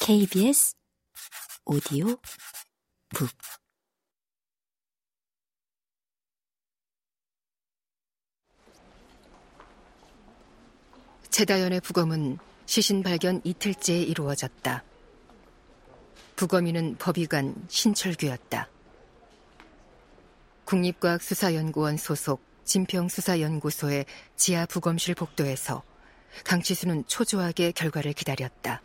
KBS 오디오 북 최다연의 부검은 시신 발견 이틀째에 이루어졌다. 부검인은 법의관 신철규였다. 국립과학수사연구원 소속 진평수사연구소의 지하 부검실 복도에서 강치수는 초조하게 결과를 기다렸다.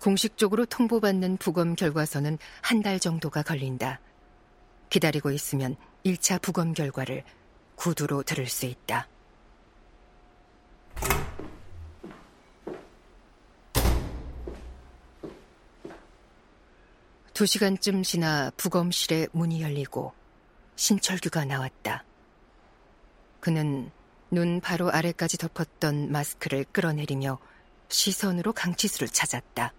공식적으로 통보받는 부검 결과서는 한 달 정도가 걸린다. 기다리고 있으면 1차 부검 결과를 구두로 들을 수 있다. 두 시간쯤 지나 부검실의 문이 열리고 신철규가 나왔다. 그는 눈 바로 아래까지 덮었던 마스크를 끌어내리며 시선으로 강치수를 찾았다.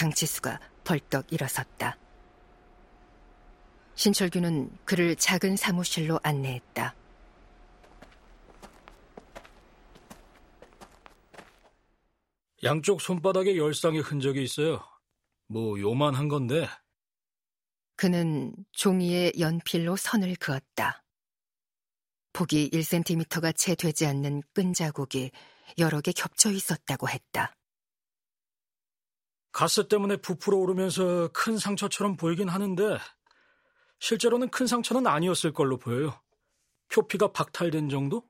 강치수가 벌떡 일어섰다. 신철규는 그를 작은 사무실로 안내했다. 양쪽 손바닥에 열상의 흔적이 있어요. 뭐 요만한 건데. 그는 종이에 연필로 선을 그었다. 폭이 1cm가 채 되지 않는 끈자국이 여러 개 겹쳐 있었다고 했다. 가스 때문에 부풀어 오르면서 큰 상처처럼 보이긴 하는데 실제로는 큰 상처는 아니었을 걸로 보여요. 표피가 박탈된 정도?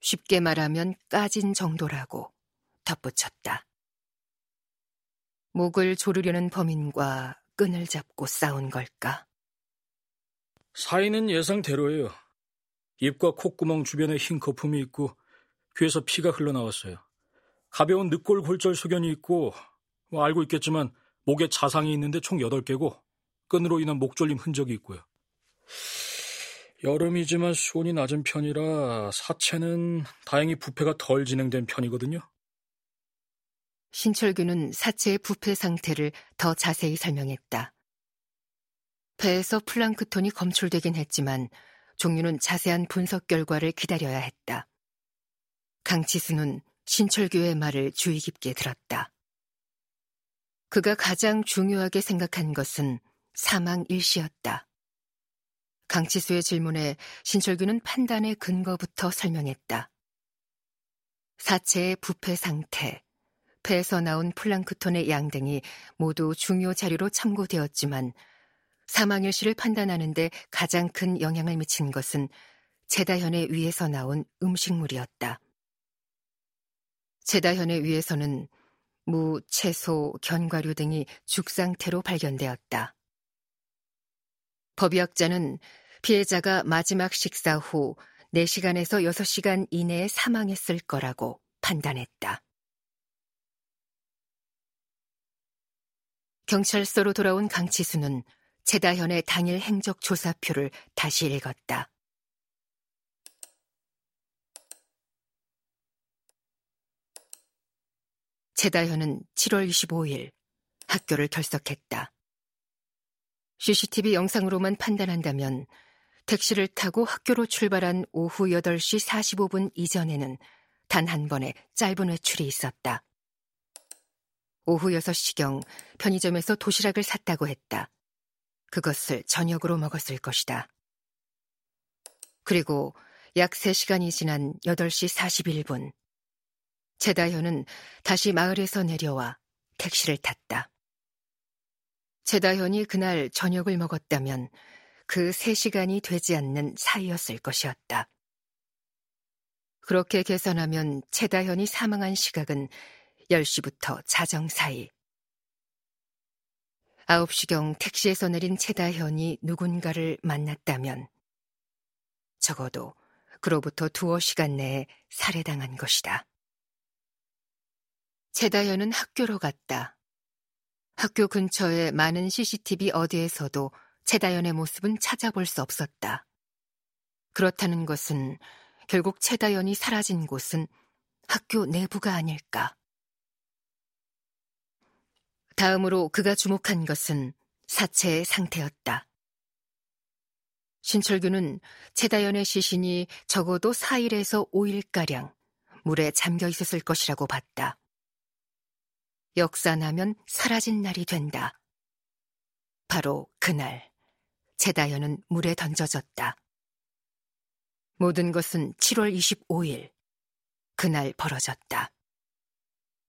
쉽게 말하면 까진 정도라고 덧붙였다. 목을 조르려는 범인과 끈을 잡고 싸운 걸까? 사인은 예상대로예요. 입과 콧구멍 주변에 흰 거품이 있고 귀에서 피가 흘러나왔어요. 가벼운 늑골 골절 소견이 있고 뭐 알고 있겠지만 목에 자상이 있는데 총 8개고 끈으로 인한 목졸림 흔적이 있고요. 여름이지만 수온이 낮은 편이라 사체는 다행히 부패가 덜 진행된 편이거든요. 신철규는 사체의 부패 상태를 더 자세히 설명했다. 배에서 플랑크톤이 검출되긴 했지만 종류는 자세한 분석 결과를 기다려야 했다. 강치수는 신철규의 말을 주의 깊게 들었다. 그가 가장 중요하게 생각한 것은 사망 일시였다. 강치수의 질문에 신철규는 판단의 근거부터 설명했다. 사체의 부패 상태, 배에서 나온 플랑크톤의 양 등이 모두 중요 자료로 참고되었지만 사망일시를 판단하는데 가장 큰 영향을 미친 것은 제다현의 위에서 나온 음식물이었다. 제다현의 위에서는 무, 채소, 견과류 등이 죽 상태로 발견되었다. 법의학자는 피해자가 마지막 식사 후 4시간에서 6시간 이내에 사망했을 거라고 판단했다. 경찰서로 돌아온 강치수는 최다현의 당일 행적 조사표를 다시 읽었다. 최다현은 7월 25일 학교를 결석했다. CCTV 영상으로만 판단한다면 택시를 타고 학교로 출발한 오후 8시 45분 이전에는 단 한 번의 짧은 외출이 있었다. 오후 6시경 편의점에서 도시락을 샀다고 했다. 그것을 저녁으로 먹었을 것이다. 그리고 약 3시간이 지난 8시 41분, 제다현은 다시 마을에서 내려와 택시를 탔다. 제다현이 그날 저녁을 먹었다면 그 3시간이 되지 않는 사이였을 것이었다. 그렇게 계산하면 최다현이 사망한 시각은 10시부터 자정 사이. 9시경 택시에서 내린 최다현이 누군가를 만났다면 적어도 그로부터 두어 시간 내에 살해당한 것이다. 최다현은 학교로 갔다. 학교 근처에 많은 CCTV 어디에서도 최다현의 모습은 찾아볼 수 없었다. 그렇다는 것은 결국 최다현이 사라진 곳은 학교 내부가 아닐까. 다음으로 그가 주목한 것은 사체의 상태였다. 신철규는 최다연의 시신이 적어도 4일에서 5일가량 물에 잠겨 있었을 것이라고 봤다. 역사나면 사라진 날이 된다. 바로 그날 제다연은 물에 던져졌다. 모든 것은 7월 25일 그날 벌어졌다.